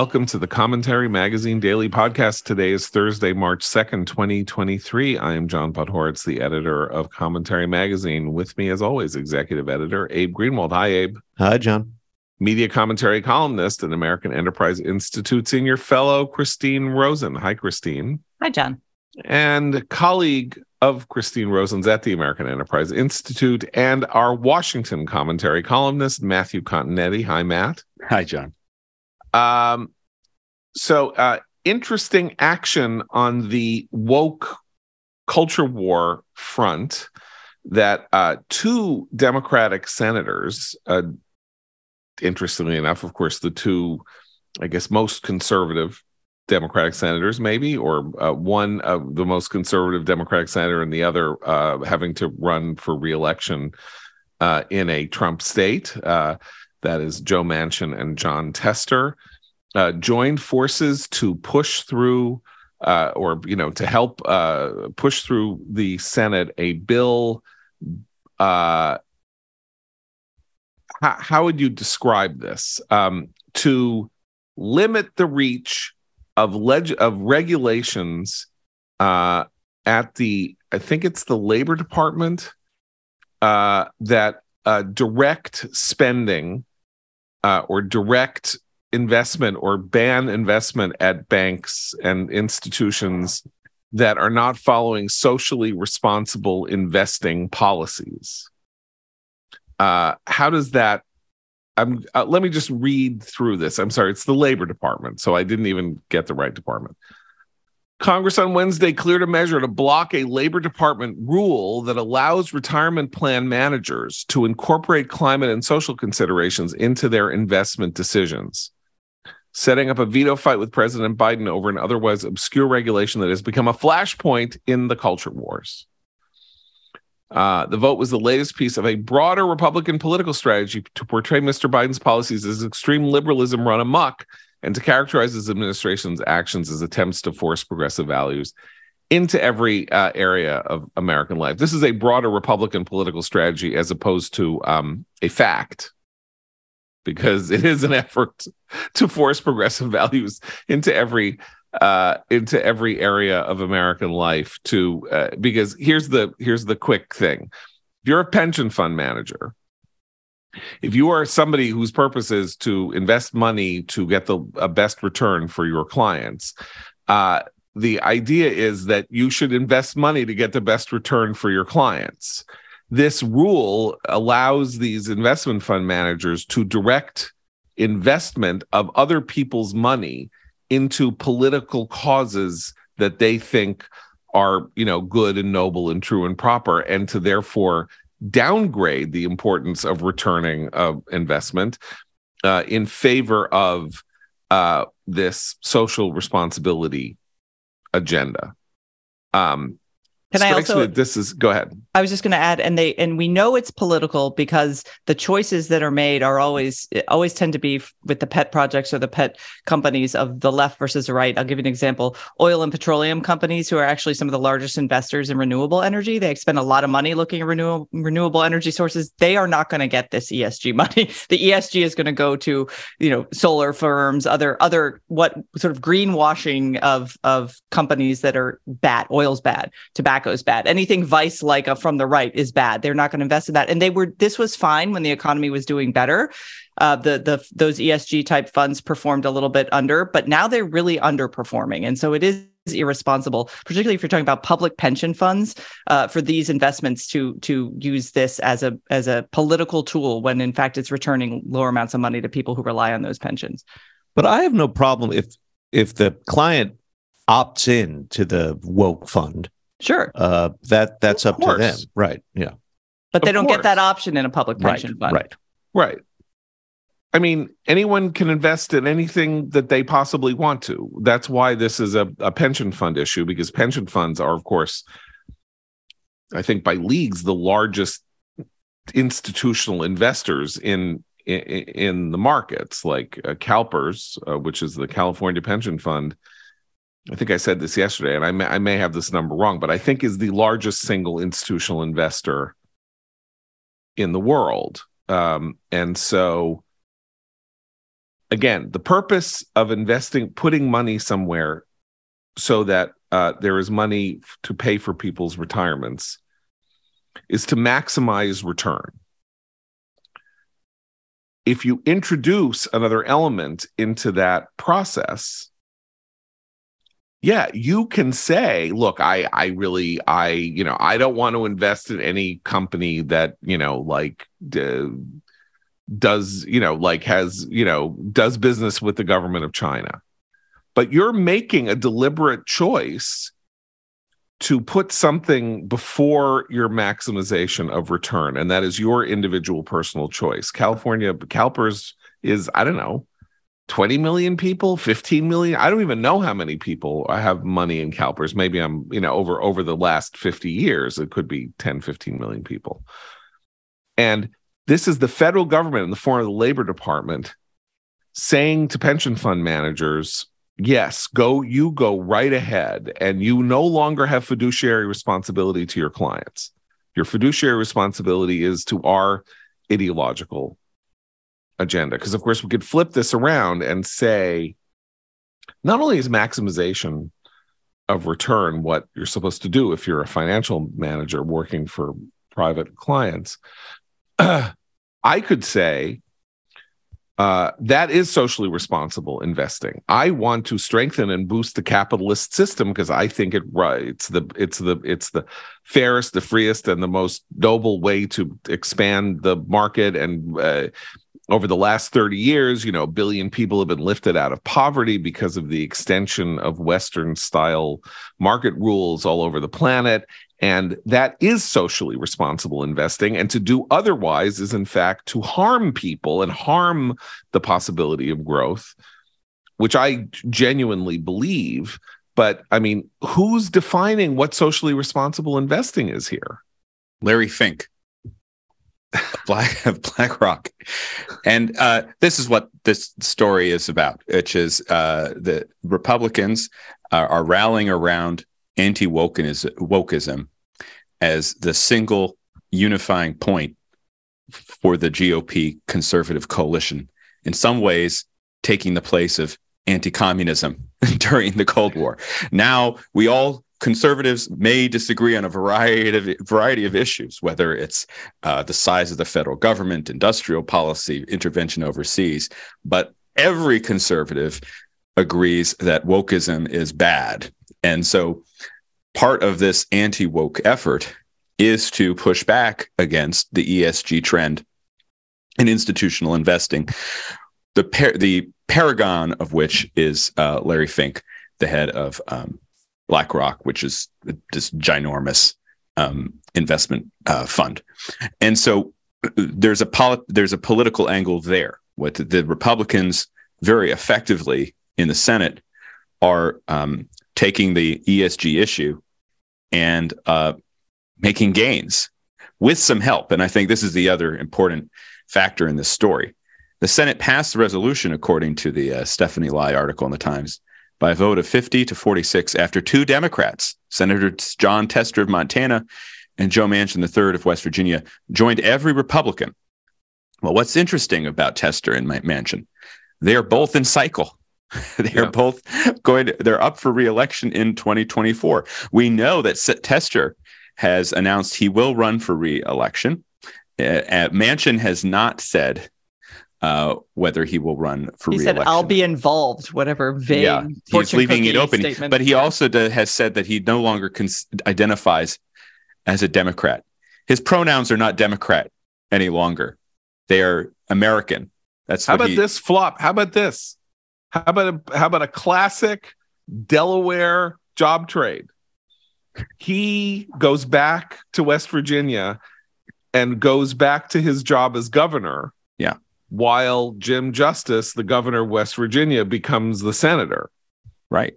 Welcome to the Commentary Magazine Daily Podcast. Today is Thursday, March 2nd, 2023. I am John Podhoretz, the editor of Commentary Magazine. With me, as always, executive editor Abe Greenwald. Hi, Abe. Hi, John. Media commentary columnist and American Enterprise Institute senior fellow Christine Rosen. Hi, Christine. Hi, John. And colleague of Christine Rosen's at the American Enterprise Institute and our Washington commentary columnist, Matthew Continetti. Hi, Matt. Hi, John. Um, so uh, interesting action on the woke culture war front that uh, two Democratic senators, uh, interestingly enough, of course, the two, I guess, most conservative Democratic senators, maybe, or uh, one of the most conservative Democratic senator and the other uh, having to run for reelection uh, in a Trump state. Uh, that is Joe Manchin and Jon Tester, uh, joined forces to push through, uh, or you know, to help uh, push through the Senate a bill. Uh, how, how would you describe this? Um, to limit the reach of leg- of regulations uh, at the, I think it's the Labor Department uh, that direct spending uh, or direct investment or ban investment at banks and institutions that are not following socially responsible investing policies. Uh, how does that? I'm, uh, let me just read through this. I'm sorry, it's the Labor Department, so I didn't even get the right department. Congress on Wednesday cleared a measure to block a Labor Department rule that allows retirement plan managers to incorporate climate and social considerations into their investment decisions, setting up a veto fight with President Biden over an otherwise obscure regulation that has become a flashpoint in the culture wars. Uh, the vote was the latest piece of a broader Republican political strategy to portray Mr. Biden's policies as extreme liberalism run amok and to characterize his administration's actions as attempts to force progressive values into every uh, area of American life. This is a broader Republican political strategy as opposed to um, a fact, because it is an effort to force progressive values into every uh, into every area of American life. To uh, because here's the here's the quick thing: if you're a pension fund manager if you are somebody whose purpose is to invest money to get the best return for your clients uh, the idea is that you should invest money to get the best return for your clients. This rule allows these investment fund managers to direct investment of other people's money into political causes that they think are you know good and noble and true and proper and to therefore downgrade the importance of returning uh, investment uh, in favor of uh, this social responsibility agenda. Um, can I also? this is go ahead. I was just going to add, and they and we know it's political because the choices that are made are always always tend to be with the pet projects or the pet companies of the left versus the right. I'll give you an example: oil and petroleum companies, who are actually some of the largest investors in renewable energy. They spend a lot of money looking at renewable renewable energy sources. They are not going to get this ESG money. The ESG is going to go to you know solar firms, other other what sort of greenwashing of of companies that are bad. Oil's bad, tobacco tobacco is bad. Anything vice like from the right is bad. They're not going to invest in that. And they were this was fine when the economy was doing better. Uh, the the those ESG type funds performed a little bit under, but now they're really underperforming, and so it is irresponsible, particularly if you're talking about public pension funds, uh, for these investments to to use this as a as a political tool when in fact it's returning lower amounts of money to people who rely on those pensions. But I have no problem if if the client opts in to the woke fund Sure. Uh, that that's up to them. Right. Yeah. But they of don't course. get that option in a public pension right, fund. Right. Right. I mean, anyone can invest in anything that they possibly want to. That's why this is a, a pension fund issue, because pension funds are, of course, I think by leagues, the largest institutional investors in in, in the markets, like uh, CalPERS, uh, which is the California Pension Fund, I think I said this yesterday, and I may, I may have this number wrong, but I think is the largest single institutional investor in the world. Um, and so again, the purpose of investing, putting money somewhere so that uh, there is money to pay for people's retirements is to maximize return. If you introduce another element into that process, yeah, you can say, look, I I really I you know, I don't want to invest in any company that, you know, like uh, does, you know, like has, you know, does business with the government of China. But you're making a deliberate choice to put something before your maximization of return and that is your individual personal choice california calpers is i don't know 20 million people 15 million? I don't even know how many people I have money in calpers. Maybe i'm you know over over the last 50 years it could be 10 15 million people. And this is the federal government in the form of the labor department saying to pension fund managers yes, go, you go right ahead, and you no longer have fiduciary responsibility to your clients. Your fiduciary responsibility is to our ideological agenda. Because, of course, we could flip this around and say, not only is maximization of return what you're supposed to do if you're a financial manager working for private clients, I could say, uh, that is socially responsible investing. I want to strengthen and boost the capitalist system because I think it. It's the it's the it's the fairest, the freest, and the most noble way to expand the market. And uh, over the last thirty years, you know, a billion people have been lifted out of poverty because of the extension of Western style market rules all over the planet. And that is socially responsible investing. And to do otherwise is, in fact, to harm people and harm the possibility of growth, which I genuinely believe. But I mean, who's defining what socially responsible investing is here? Larry Fink. Black BlackRock, and uh, this is what this story is about, which is uh, the Republicans are, are rallying around anti-wokeism as the single unifying point for the GOP conservative coalition. In some ways, taking the place of anti-communism during the Cold War. Now we all conservatives may disagree on a variety of variety of issues, whether it's uh, the size of the federal government, industrial policy, intervention overseas, but every conservative agrees that wokeism is bad, and so part of this anti woke effort is to push back against the ESG trend in institutional investing. The par- the paragon of which is uh, Larry Fink, the head of um, BlackRock, which is this ginormous um, investment uh, fund, and so there's a there's a political angle there. What the Republicans very effectively in the Senate are um, taking the ESG issue and uh, making gains with some help. And I think this is the other important factor in this story. The Senate passed the resolution, according to the uh, Stephanie Lai article in the Times, by a vote of 50 to 46 after two Democrats, Senators Jon Tester of Montana and Joe Manchin III of West Virginia, joined every Republican. Well, what's interesting about Tester and Manchin? They are both in cycle. they're yeah. both going to, they're up for reelection in 2024. We know that Tester has announced he will run for reelection. Uh, uh, Manchin has not said uh, whether he will run for he re-election. He said i'll be involved whatever vague yeah, he's leaving it open statement. but he also has said that he no longer cons- identifies as a democrat his pronouns are not democrat any longer they are american that's how about he, this flop how about this how about a, how about a classic Delaware job trade? He goes back to West Virginia and goes back to his job as governor. Yeah. While Jim Justice, the governor of West Virginia, becomes the senator. Right.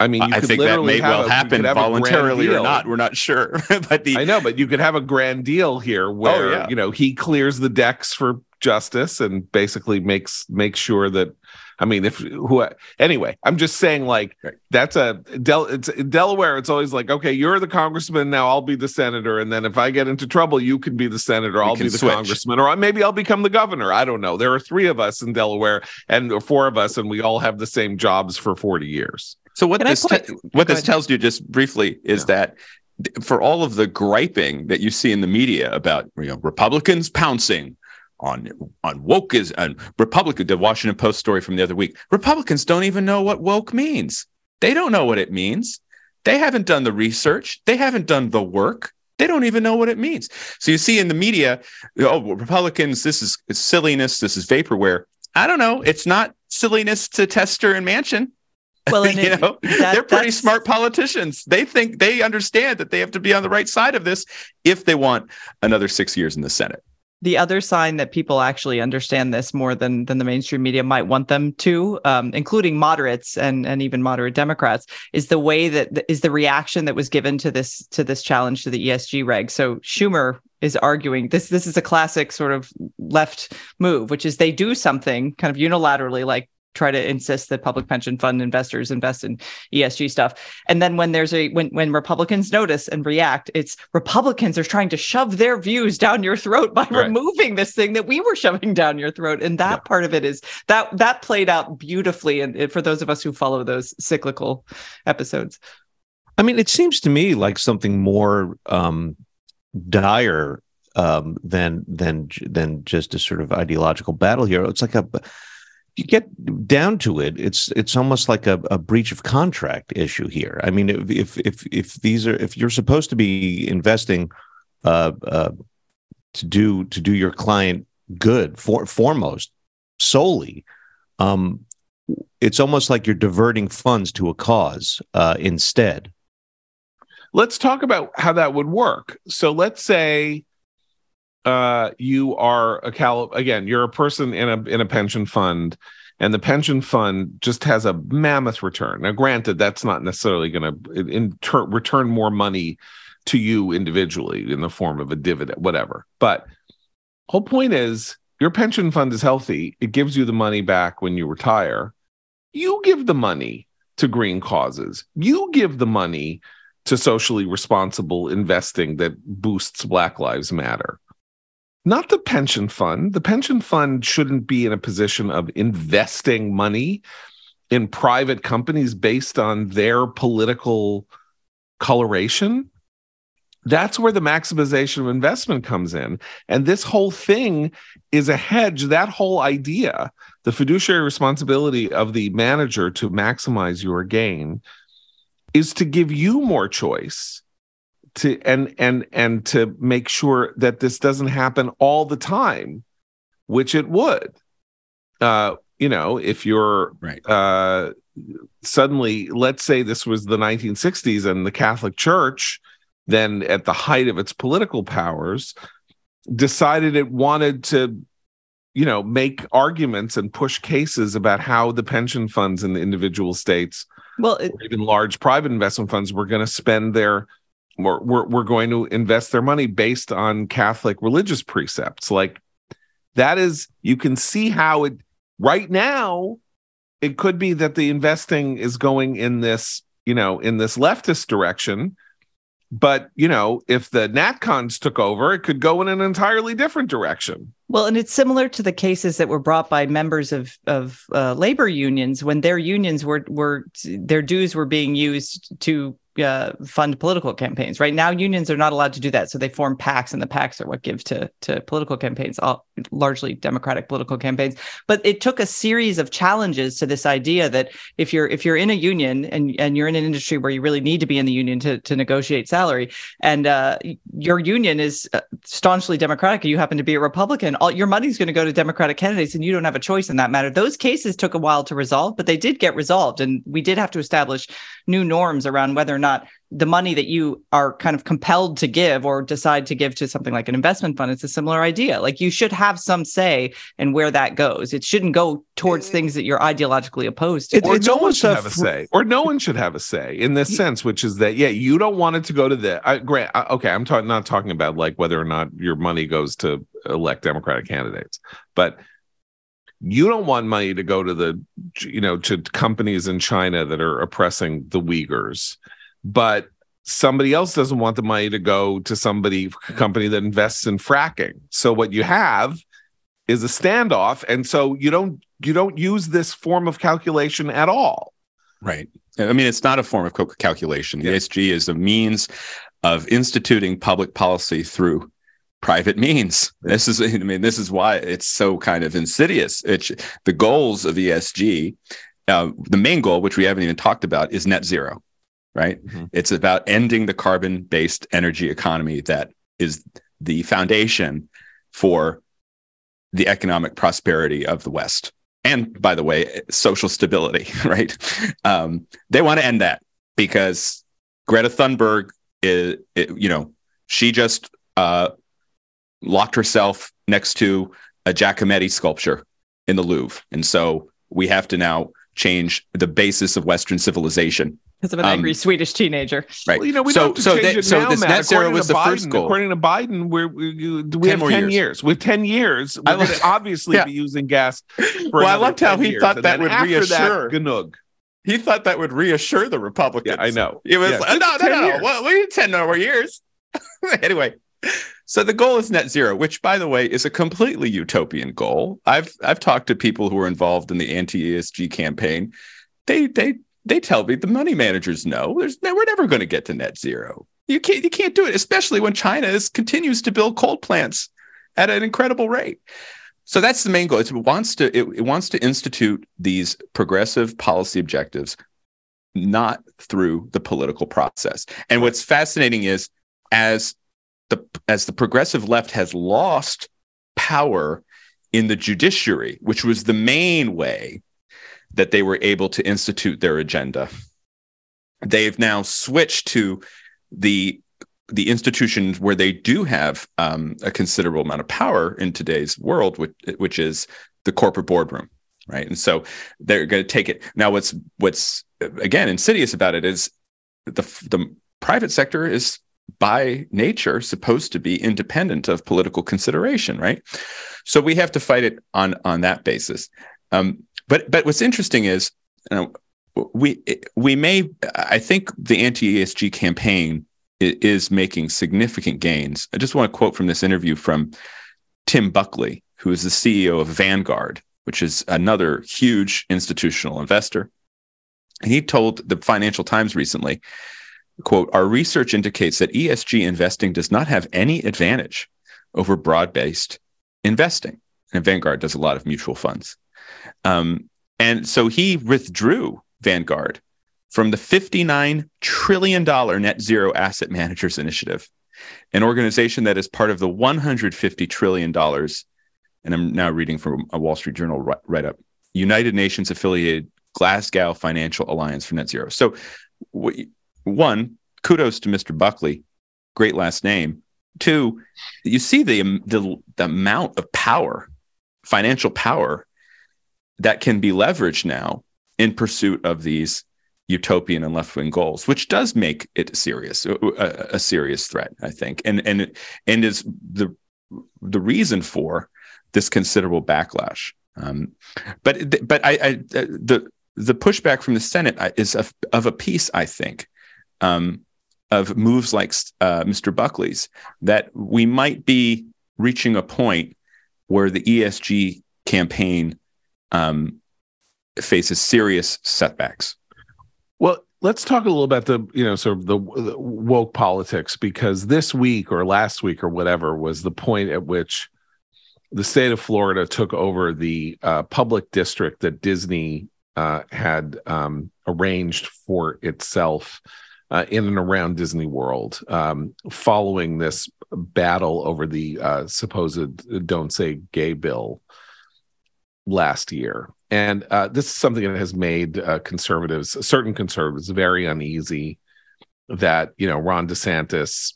I mean, I think that may well a, happen voluntarily or not. We're not sure. but the I know, but you could have a grand deal here oh, where oh, yeah. you know he clears the decks for justice and basically makes makes sure that I mean, if who anyway, I'm just saying like Right. that's a Del it's in Delaware. It's always like, okay, you're the congressman now. I'll be the senator, and then if I get into trouble, you can be the senator. I'll be the switch. congressman, or maybe I'll become the governor. I don't know. There are three of us in Delaware, and four of us, and we all have the same jobs for 40 years. So what Can this point- te- what this ahead. tells you just briefly is Yeah. that for all of the griping that you see in the media about you know Republicans pouncing on on woke is and Republican the Washington Post story from the other week Republicans don't even know what woke means. They don't know what it means. They haven't done the research. They haven't done the work. They don't even know what it means. So you see in the media, oh, Republicans, this is silliness. This is vaporware. I don't know. It's not silliness to Tester and Manchin. Well, and you it- know, that- they're pretty that's- smart politicians. They think they understand that they have to be on the right side of this if they want another six years in the Senate. The other sign that people actually understand this more than than the mainstream media might want them to, um, including moderates and and even moderate Democrats, is the way that is the reaction that was given to this to this challenge to the ESG reg. So Schumer is arguing this this is a classic sort of left move, which is they do something kind of unilaterally, like try to insist that public pension fund investors invest in ESG stuff. And then when there's a when when Republicans notice and react, it's Republicans are trying to shove their views down your throat by Right. removing this thing that we were shoving down your throat. And that Yeah. part of it is that that played out beautifully. And and for those of us who follow those cyclical episodes, I mean, it seems to me like something more um, dire um, than than than just a sort of ideological battle here. It's like a you get down to it, it's it's almost like a, a breach of contract issue here. I mean, if if if, these are if you're supposed to be investing uh, uh, to do to do your client good for foremost solely, um, it's almost like you're diverting funds to a cause uh, instead. let's talk about how that would work. So let's say uh you are a cal again, you're a person in a in a pension fund and the pension fund just has a mammoth return. Now granted that's not necessarily going to turn return more money to you individually in the form of a dividend whatever. But whole point is your pension fund is healthy. It gives you the money back when you retire. You give the money to green causes. You give the money to socially responsible investing that boosts Black Lives Matter. Not the pension fund. The pension fund shouldn't be in a position of investing money in private companies based on their political coloration. That's where the maximization of investment comes in. And this whole thing is a hedge. That whole idea, the fiduciary responsibility of the manager to maximize your gain, is to give you more choice to and and and to make sure that this doesn't happen all the time which it would uh you know if you're Right. uh suddenly let's say this was the 1960s and the catholic church then at the height of its political powers decided it wanted to you know make arguments and push cases about how the pension funds in the individual states well, it, or even large private investment funds were going to spend their or we're, we're going to invest their money based on catholic religious precepts. Like that is you can see how it right now it could be that the investing is going in this you know in this leftist direction. But you know if the natcons took over it could go in an entirely different direction. Well, and it's similar to the cases that were brought by members of of uh, labor unions when their unions were were their dues were being used to uh, fund political campaigns. Right now, unions are not allowed to do that, so they form PACs, and the PACs are what give to to political campaigns, all, largely Democratic political campaigns. But it took a series of challenges to this idea that if you're if you're in a union and and you're in an industry where you really need to be in the union to to negotiate salary, and uh, your union is uh, staunchly Democratic, and you happen to be a Republican, all your money's going to go to Democratic candidates, and you don't have a choice in that matter. Those cases took a while to resolve, but they did get resolved, and we did have to establish new norms around whether or not the money that you are kind of compelled to give or decide to give to something like an investment fund. It's a similar idea. Like you should have some say in where that goes. It shouldn't go towards things that you're ideologically opposed to. It- or it's no one should a have a fr- say or no one should have a say in this sense which is that yeah you don't want it to go to the I, grant I- okay i'm talking not talking about like whether or not your money goes to elect democratic candidates but you don't want money to go to the you know to companies in China that are oppressing the Uyghurs, but somebody else doesn't want the money to go to somebody company that invests in fracking. So what you have is a standoff, and so you don't you don't use this form of calculation at all. Right. I mean, it's not a form of calculation. Yeah. ESG is a means of instituting public policy through private means. This is, I mean, this is why it's so kind of insidious. It's the goals of ESG. Uh, the main goal, which we haven't even talked about, is net zero. Right. Mhm. It's about ending the carbon-based energy economy that is the foundation for the economic prosperity of the West. And by the way, social stability, right? Um, they want to end that because Greta Thunberg is, it, you know, she just uh, locked herself next to a Giacometti sculpture in the Louvre. And so we have to now change the basis of Western civilization. Because of an Um, angry Swedish teenager. Right. Well, you know, we so, don't have to so, change that- it so now, this Matt. net zero was to the Biden, first goal. According to Biden, we're, we, we 10 have 10 years. years. With 10 years, we're I going to obviously Yeah. be using gas. For Well, I loved how he years. thought And that would reassure- That, Ganug. he thought that would reassure the Republicans. Yeah, I know. It was Yeah, like, no, no, 10 no, no. Well, we need 10 more years. anyway, so the goal is net zero, which by the way is a completely utopian goal. I've I've talked to people who are involved in the anti-ESG campaign. They they they tell me the money managers know there's we're never going to get to net zero. You can't you can't do it, especially when China is, continues to build coal plants at an incredible rate. So that's the main goal. It wants to it, it wants to institute these progressive policy objectives not through the political process. And what's fascinating is as the as the progressive left has lost power in the judiciary, which was the main way that they were able to institute their agenda, they've now switched to the the institutions where they do have um, a considerable amount of power in today's world, which, which is the corporate boardroom, right? And so they're going to take it now. What's what's again insidious about it is the the private sector is by nature supposed to be independent of political consideration, right? So we have to fight it on on that basis. Um, but but what's interesting is you know, we we may I think the anti ESG campaign is making significant gains. I just want to quote from this interview from Tim Buckley, who is the CEO of Vanguard, which is another huge institutional investor. And he told the Financial Times recently, quote, our research indicates that ESG investing does not have any advantage over broad-based investing. And Vanguard does a lot of mutual funds. Um, and so he withdrew Vanguard from the $59 trillion net zero asset managers initiative, an organization that is part of the $150 trillion, and I'm now reading from a Wall Street Journal write up, United Nations affiliated Glasgow Financial Alliance for Net Zero. So, one, kudos to Mr. Buckley, great last name. Two, you see the, the, the amount of power, financial power that can be leveraged now in pursuit of these utopian and left wing goals, which does make it serious, a, a, serious threat, I think, and and and is the the reason for this considerable backlash. Um, but but I, I the the pushback from the Senate is of, of a piece, I think, um, of moves like uh, Mr. Buckley's that we might be reaching a point where the ESG campaign um, faces serious setbacks. Well, let's talk a little about the you know sort of the, the woke politics because this week or last week or whatever was the point at which the state of Florida took over the uh, public district that Disney uh, had um, arranged for itself uh, in and around Disney World, um, following this battle over the uh, supposed "Don't Say Gay" bill last year. And uh, this is something that has made uh, conservatives, certain conservatives, very uneasy that you know Ron DeSantis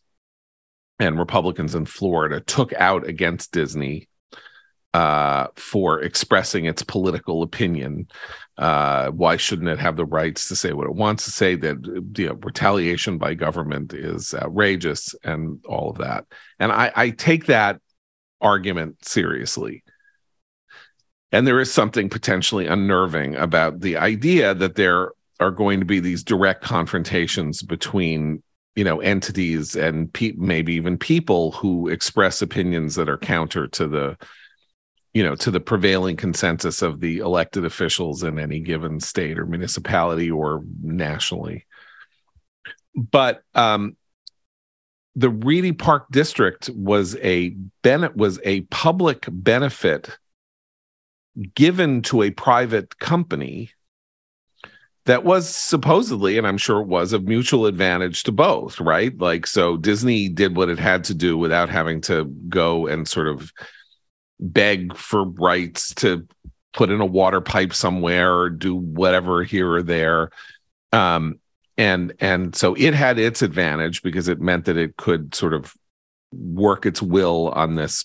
and Republicans in Florida took out against Disney uh, for expressing its political opinion. Uh, why shouldn't it have the rights to say what it wants to say? That you know, retaliation by government is outrageous and all of that. And I, I take that argument seriously. And there is something potentially unnerving about the idea that there are going to be these direct confrontations between you know entities and pe- maybe even people who express opinions that are counter to the you know to the prevailing consensus of the elected officials in any given state or municipality or nationally. But um the Reedy Park district was a Bennett was a public benefit given to a private company that was supposedly, and I'm sure it was, of mutual advantage to both, right? Like, so Disney did what it had to do without having to go and sort of beg for rights to put in a water pipe somewhere or do whatever here or there. Um, and and so it had its advantage because it meant that it could sort of work its will on this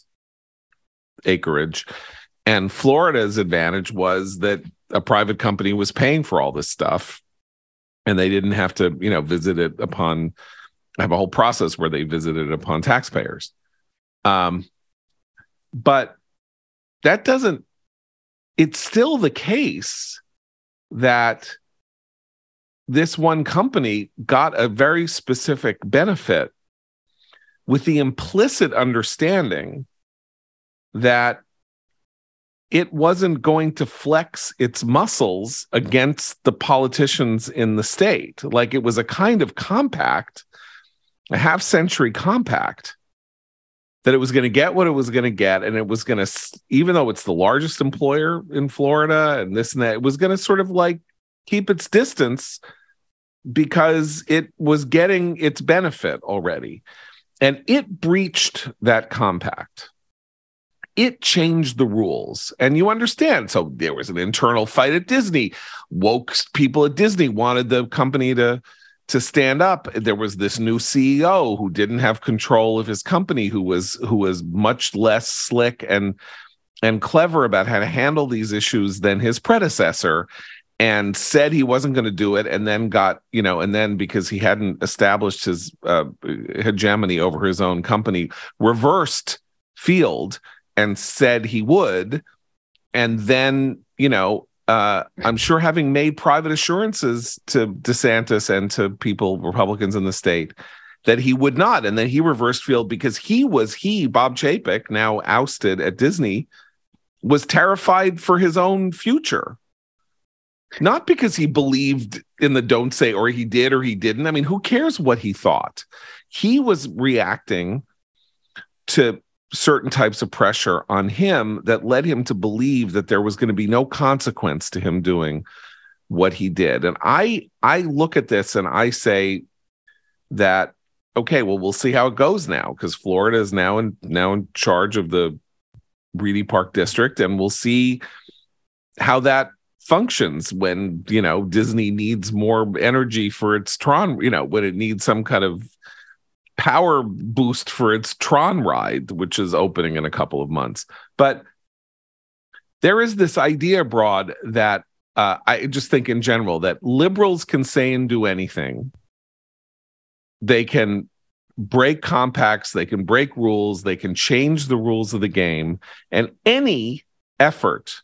acreage and Florida's advantage was that a private company was paying for all this stuff and they didn't have to, you know, visit it upon have a whole process where they visited it upon taxpayers. Um, but that doesn't it's still the case that this one company got a very specific benefit with the implicit understanding that it wasn't going to flex its muscles against the politicians in the state. Like it was a kind of compact, a half century compact that it was going to get what it was going to get. And it was going to, even though it's the largest employer in Florida and this and that, it was going to sort of like keep its distance because it was getting its benefit already. And it breached that compact it changed the rules. And you understand. So there was an internal fight at Disney. Woke people at Disney wanted the company to to stand up. There was this new CEO who didn't have control of his company, who was who was much less slick and and clever about how to handle these issues than his predecessor and said he wasn't going to do it and then got you know and then because he hadn't established his uh, hegemony over his own company reversed field and said he would. And then you know uh, i'm sure having made private assurances to desantis and to people republicans in the state that he would not and then he reversed field because he was he bob chapek now ousted at disney was terrified for his own future. Not because he believed in the don't say or he did or he didn't. I mean who cares what he thought? He was reacting to certain types of pressure on him that led him to believe that there was going to be no consequence to him doing what he did. And i i look at this and i say that okay well we'll see how it goes now because florida is now in now in charge of the reedy park district and we'll see how that functions when you know disney needs more energy for its tron you know when it needs some kind of power boost for its Tron ride, which is opening in a couple of months. But there is this idea abroad that uh, I just think in general that liberals can say and do anything. They can break compacts, they can break rules, they can change the rules of the game. And any effort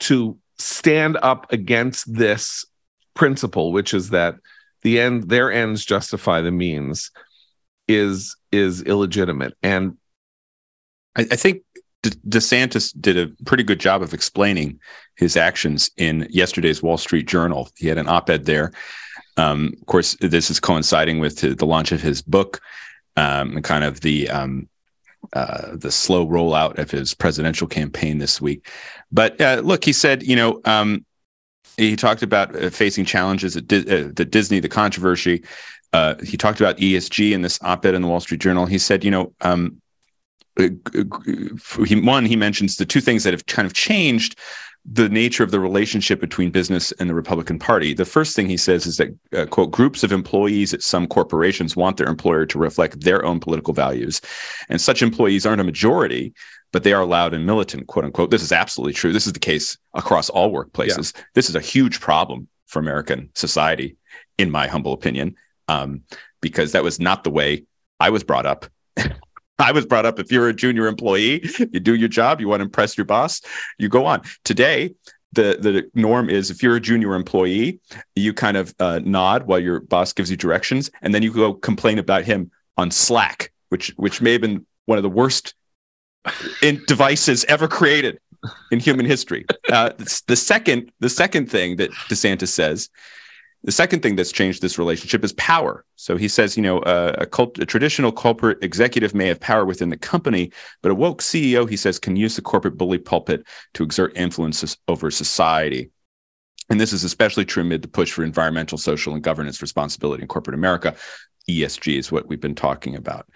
to stand up against this principle, which is that the end, their ends justify the means, is is illegitimate. And I, I think DeSantis did a pretty good job of explaining his actions in yesterday's Wall Street Journal. He had an op-ed there. Um, of course, this is coinciding with the launch of his book um, and kind of the um, uh, the slow rollout of his presidential campaign this week. But uh, look, he said, you know, um, he talked about uh, facing challenges at Di- uh, the Disney, the controversy, uh, he talked about ESG in this op-ed in the Wall Street Journal. He said, you know, um, uh, he, one, he mentions the two things that have kind of changed the nature of the relationship between business and the Republican Party. The first thing he says is that, uh, quote, groups of employees at some corporations want their employer to reflect their own political values. And such employees aren't a majority, but they are loud and militant, quote unquote. This is absolutely true. This is the case across all workplaces. Yeah. This is a huge problem for American society, in my humble opinion um, because that was not the way I was brought up. I was brought up if you're a junior employee, you do your job, you want to impress your boss, you go on. Today, the the norm is if you're a junior employee, you kind of uh, nod while your boss gives you directions, and then you go complain about him on Slack, which which may have been one of the worst in devices ever created in human history. Uh, the second the second thing that DeSantis says the second thing that's changed this relationship is power. So he says, you know, uh, a, cult, a, traditional corporate executive may have power within the company, but a woke CEO, he says, can use the corporate bully pulpit to exert influence over society. And this is especially true amid the push for environmental, social, and governance responsibility in corporate America. ESG is what we've been talking about.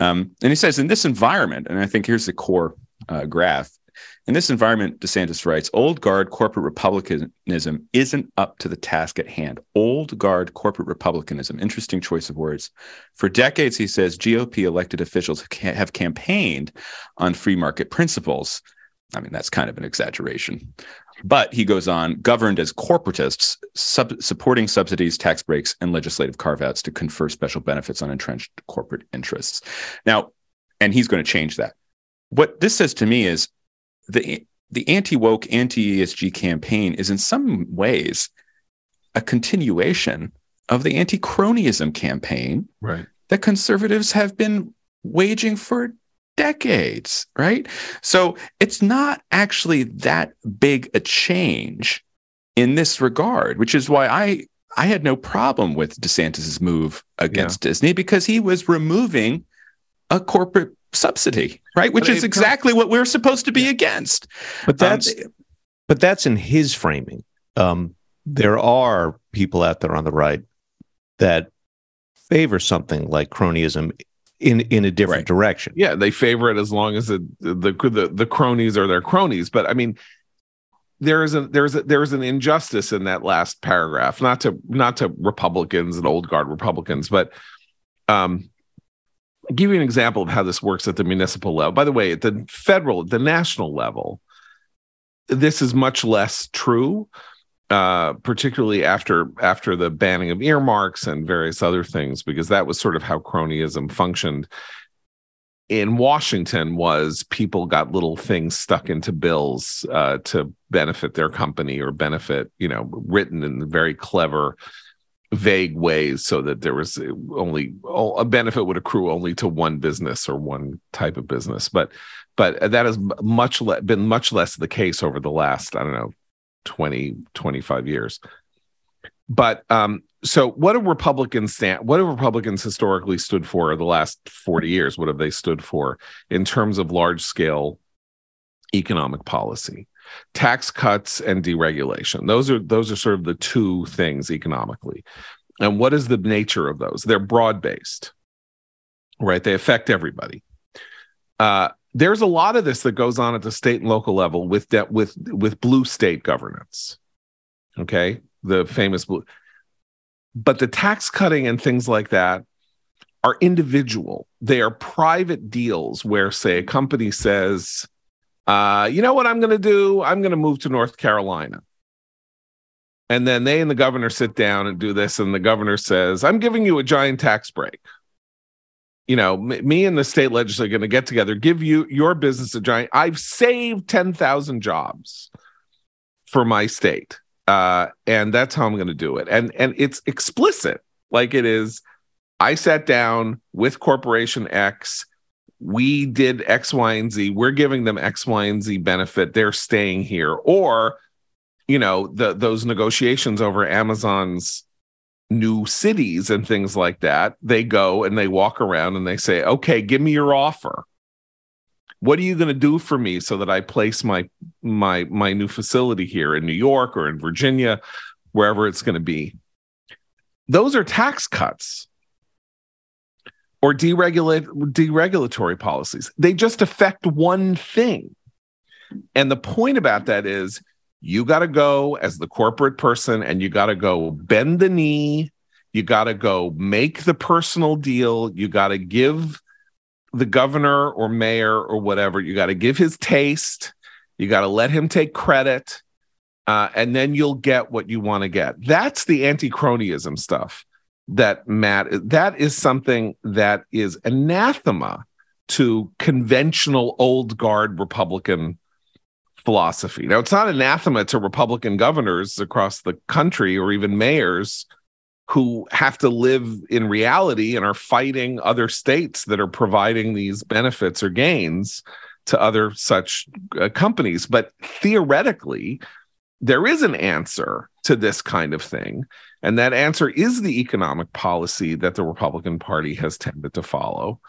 Um, and he says, in this environment, and I think here's the core uh, graph in this environment, DeSantis writes, old guard corporate republicanism isn't up to the task at hand. Old guard corporate republicanism, interesting choice of words. For decades, he says, GOP elected officials have campaigned on free market principles. I mean, that's kind of an exaggeration. But he goes on, governed as corporatists, sub- supporting subsidies, tax breaks, and legislative carve outs to confer special benefits on entrenched corporate interests. Now, and he's going to change that. What this says to me is the the anti woke, anti ESG campaign is in some ways a continuation of the anti cronyism campaign right. that conservatives have been waging for decades, right? So it's not actually that big a change in this regard, which is why I I had no problem with DeSantis's move against yeah. Disney because he was removing a corporate subsidy, right? Which is exactly what we're supposed to be yeah. against. But um, that's um, but that's in his framing. Um, there are people out there on the right that favor something like cronyism in in a different right. direction. Yeah, they favor it as long as the, the the the cronies are their cronies. But I mean, there is a there's a there's an injustice in that last paragraph. Not to not to Republicans and old guard Republicans, but um, I'll give you an example of how this works at the municipal level. By the way, at the federal, the national level, this is much less true, uh, particularly after after the banning of earmarks and various other things, because that was sort of how cronyism functioned in Washington. Was people got little things stuck into bills uh, to benefit their company or benefit, you know, written in very clever vague ways so that there was only a benefit would accrue only to one business or one type of business. But but that has much le- been much less the case over the last i don't know 20 25 years. But um so what do republicans stand what have republicans historically stood for the last 40 years? What have they stood for in terms of large scale economic policy tax cuts and deregulation. Those are those are sort of the two things economically. And what is the nature of those? They're broad based, right? They affect everybody. Uh, there's a lot of this that goes on at the state and local level with de- with with blue state governance. Okay, the famous blue. But the tax cutting and things like that are individual. They are private deals where, say, a company says, uh, you know what I'm going to do? I'm going to move to North Carolina. And then they and the governor sit down and do this. And the governor says, I'm giving you a giant tax break. You know, m- me and the state legislature are going to get together, give you your business a giant. I've saved 10,000 jobs for my state. Uh, and that's how I'm going to do it. And and it's explicit, like it is. I sat down with Corporation X we did X, Y, and Z. We're giving them X, Y, and Z benefit. They're staying here. Or, you know, the those negotiations over Amazon's new cities and things like that. They go and they walk around and they say, okay, give me your offer. What are you going to do for me so that I place my my my new facility here in New York or in Virginia, wherever it's going to be? Those are tax cuts or deregulate deregulatory policies. They just affect one thing. And the point about that is you got to go as the corporate person and you got to go bend the knee. You got to go make the personal deal. You got to give the governor or mayor or whatever, you got to give his taste. You got to let him take credit. Uh, and then you'll get what you want to get. That's the anti cronyism stuff that Matt, that is something that is anathema to conventional old guard Republican philosophy. Now, it's not anathema to Republican governors across the country or even mayors who have to live in reality and are fighting other states that are providing these benefits or gains to other such uh, companies. But theoretically, there is an answer to this kind of thing. And that answer is the economic policy that the Republican Party has tended to follow,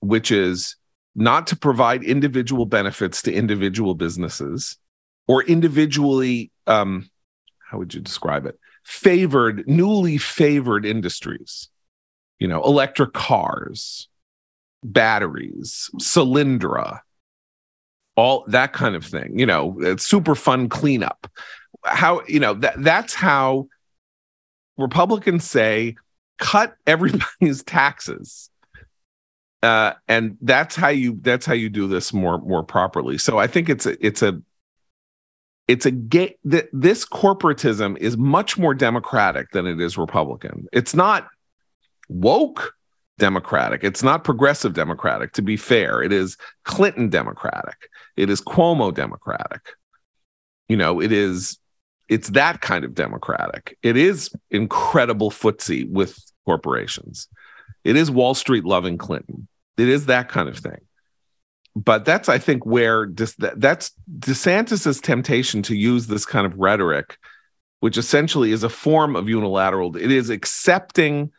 which is not to provide individual benefits to individual businesses or individually, um, how would you describe it? Favored, newly favored industries, you know, electric cars, batteries, Solyndra, all that kind of thing, you know, Superfund cleanup. How, you know, that that's how Republicans say cut everybody's taxes uh, and that's how you that's how you do this more more properly. So I think it's a it's a it's a gay that this corporatism is much more democratic than it is Republican. It's not woke democratic. It's not progressive democratic. To be fair, it is Clinton democratic. It is Cuomo democratic. You know, it is it's that kind of democratic. It is incredible footsie with corporations. It is Wall Street loving Clinton. It is that kind of thing. But that's, I think, where that's DeSantis's temptation to use this kind of rhetoric, which essentially is a form of unilateral. It is accepting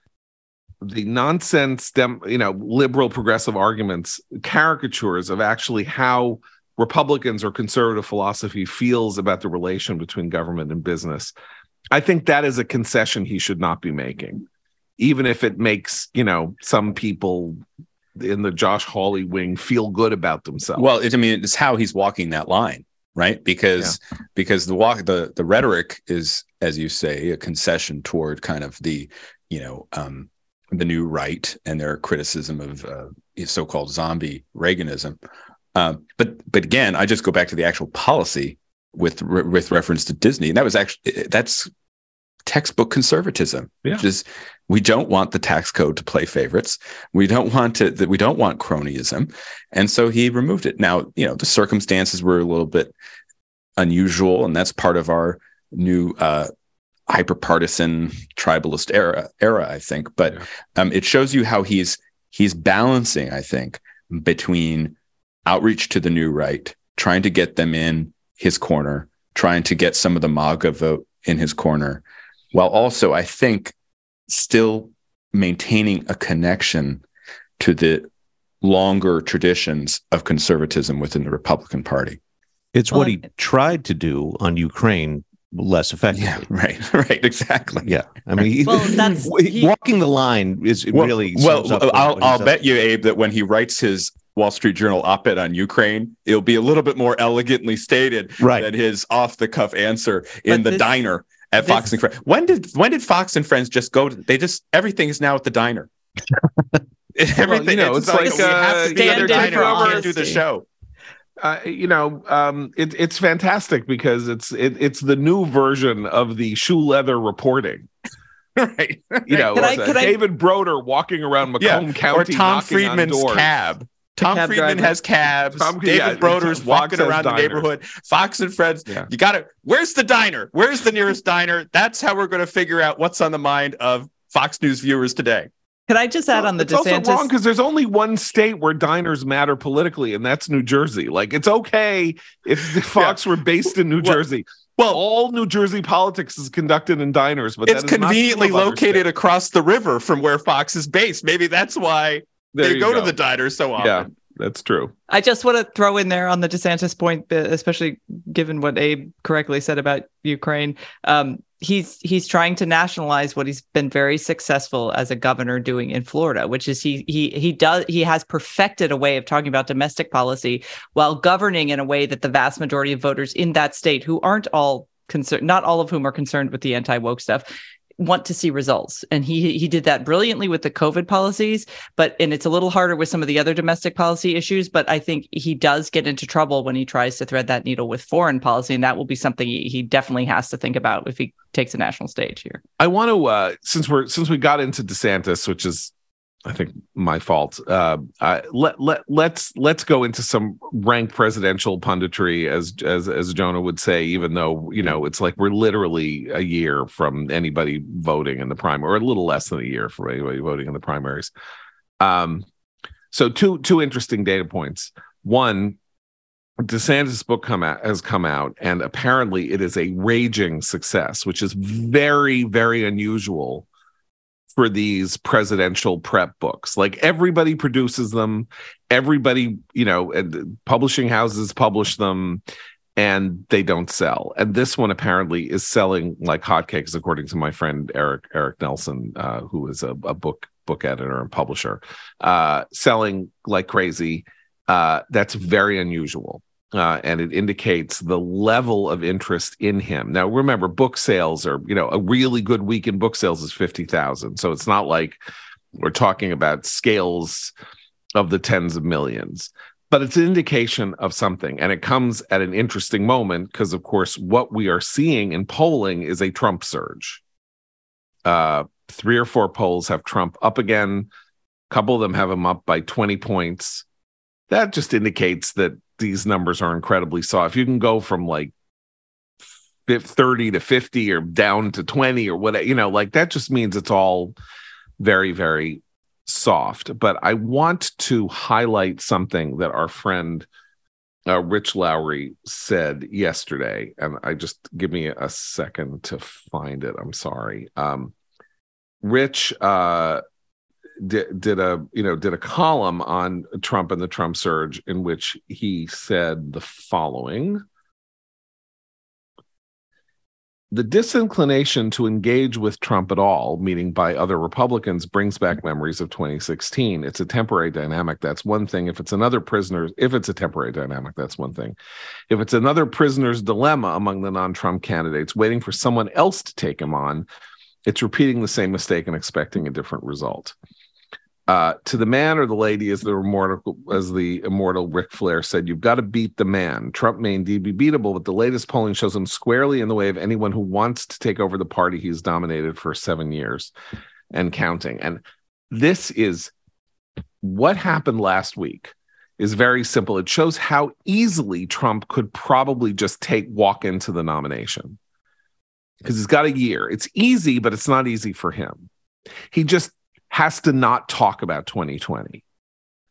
the nonsense, dem, you know, liberal progressive arguments, caricatures of actually how Republicans or conservative philosophy feels about the relation between government and business. I think that is a concession he should not be making even if it makes you know some people in the Josh Hawley wing feel good about themselves. Well, it, I mean, it's how he's walking that line, right? Because yeah. because the walk the the rhetoric is, as you say, a concession toward kind of the you know um, the new right and their criticism of uh, so-called zombie Reaganism. Uh, but but again, I just go back to the actual policy with with reference to Disney, and that was actually that's textbook conservatism, yeah. which is we don't want the tax code to play favorites. We don't want to that we don't want cronyism. And so he removed it. Now, you know, the circumstances were a little bit unusual, and that's part of our new uh hyperpartisan tribalist era era, I think. But yeah. um, it shows you how he's he's balancing, I think, between outreach to the new right, trying to get them in his corner, trying to get some of the MAGA vote in his corner, while also, I think, still maintaining a connection to the longer traditions of conservatism within the Republican Party. It's what he tried to do on Ukraine less effectively. Yeah, right, right, exactly. Yeah, I mean, well, that's, he, walking the line is well, really well. I'll, I'll bet you, Abe, that when he writes his Wall Street Journal op-ed on Ukraine, it'll be a little bit more elegantly stated right. than his off-the-cuff answer in but the this, diner at this, Fox and Friends. When did when did Fox and Friends just go? To, they just everything is now at the diner. everything well, you know, it's, it's like, like uh, we have to be at their diner. We can't do the show. Uh, you know, um, it, it's fantastic because it's it, it's the new version of the shoe leather reporting. right. You know, I, David I... Broder walking around Macomb yeah. County, or Tom Friedman's cab. Tom cab Friedman driver. has cabs. Tom, David yeah, Broder's walking around the neighborhood. Fox and Friends. Yeah. You got it. Where's the diner? Where's the nearest diner? That's how we're going to figure out what's on the mind of Fox News viewers today. Can I just add on the it's DeSantis? also wrong because there's only one state where diners matter politically, and that's New Jersey. Like it's okay if Fox yeah. were based in New well, Jersey. Well, all New Jersey politics is conducted in diners, but it's conveniently located across the river from where Fox is based. Maybe that's why there they go, go, to the diner so often. Yeah, that's true. I just want to throw in there on the DeSantis point, especially given what Abe correctly said about Ukraine. Um, he's he's trying to nationalize what he's been very successful as a governor doing in Florida, which is he he he does he has perfected a way of talking about domestic policy while governing in a way that the vast majority of voters in that state, who aren't all concerned, not all of whom are concerned with the anti woke stuff, want to see results. And he he did that brilliantly with the covid policies but and it's a little harder with some of the other domestic policy issues but i think he does get into trouble when he tries to thread that needle with foreign policy and that will be something he, he definitely has to think about if he takes a national stage here. I want to uh since we're since we got into desantis which is I think my fault. Uh, I, let let let's let's go into some rank presidential punditry, as as as Jonah would say. Even though you know it's like we're literally a year from anybody voting in the primary, or a little less than a year from anybody voting in the primaries. Um, so two two interesting data points. One, DeSantis' book come out has come out, and apparently it is a raging success, which is very very unusual for these presidential prep books. Like everybody produces them, everybody you know, publishing houses publish them, and they don't sell. And this one apparently is selling like hotcakes, according to my friend Eric Eric Nelson, uh, who is a, a book book editor and publisher, uh, selling like crazy. Uh, that's very unusual uh, and it indicates the level of interest in him. Now, remember, book sales are, you know, a really good week in book sales is 50,000. So it's not like we're talking about scales of the tens of millions, but it's an indication of something. And it comes at an interesting moment because, of course, what we are seeing in polling is a Trump surge. Uh, three or four polls have Trump up again. A couple of them have him up by 20 points. That just indicates that these numbers are incredibly soft. You can go from like 30 to 50 or down to 20 or whatever, you know, like that just means it's all very, very soft. But I want to highlight something that our friend uh, Rich Lowry said yesterday. And I just give me a second to find it. I'm sorry. Um, Rich uh, did, did a you know did a column on Trump and the Trump surge in which he said the following the disinclination to engage with Trump at all, meaning by other Republicans, brings back memories of 2016. It's a temporary dynamic. That's one thing. If it's another prisoner, if it's a temporary dynamic, that's one thing. If it's another prisoner's dilemma among the non Trump candidates, waiting for someone else to take him on, it's repeating the same mistake and expecting a different result. Uh, to the man or the lady, as the immortal, as the immortal Ric Flair said, you've got to beat the man. Trump may indeed be beatable, but the latest polling shows him squarely in the way of anyone who wants to take over the party he's dominated for seven years and counting. And this is what happened last week is very simple. It shows how easily Trump could probably just take walk into the nomination because he's got a year. It's easy, but it's not easy for him. He just has to not talk about 2020.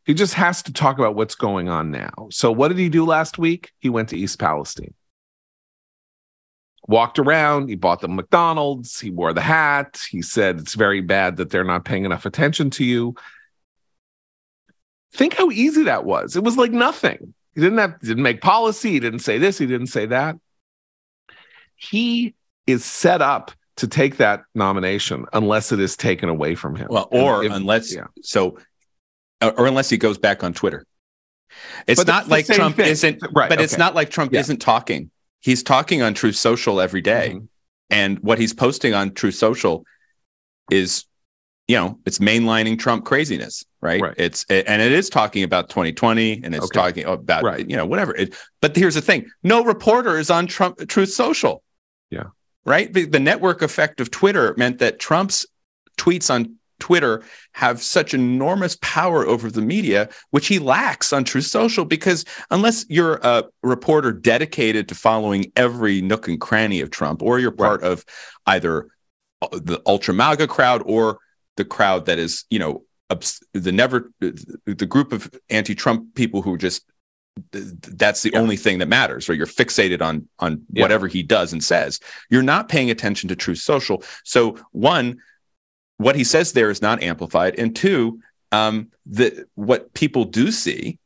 He just has to talk about what's going on now. So, what did he do last week? He went to East Palestine, walked around, he bought the McDonald's, he wore the hat, he said it's very bad that they're not paying enough attention to you. Think how easy that was. It was like nothing. He didn't have didn't make policy, he didn't say this, he didn't say that. He is set up to take that nomination unless it is taken away from him. Well, or if, unless yeah. so, or unless he goes back on Twitter. It's but not like Trump thing. isn't right, but okay. it's not like Trump yeah. isn't talking. He's talking on Truth Social every day. Mm-hmm. And what he's posting on Truth Social is, you know, it's mainlining Trump craziness, right? right. It's and it is talking about 2020 and it's okay. talking about right. you know whatever. It, but here's the thing: no reporter is on Trump Truth Social. Yeah right? The, the network effect of Twitter meant that Trump's tweets on Twitter have such enormous power over the media, which he lacks on Truth Social. Because unless you're a reporter dedicated to following every nook and cranny of Trump, or you're part right. of either uh, the ultra MAGA crowd or the crowd that is, you know, the never the group of anti-Trump people who just that's the yeah. only thing that matters right you're fixated on on yeah. whatever he does and says you're not paying attention to truth social so one what he says there is not amplified and two um the what people do see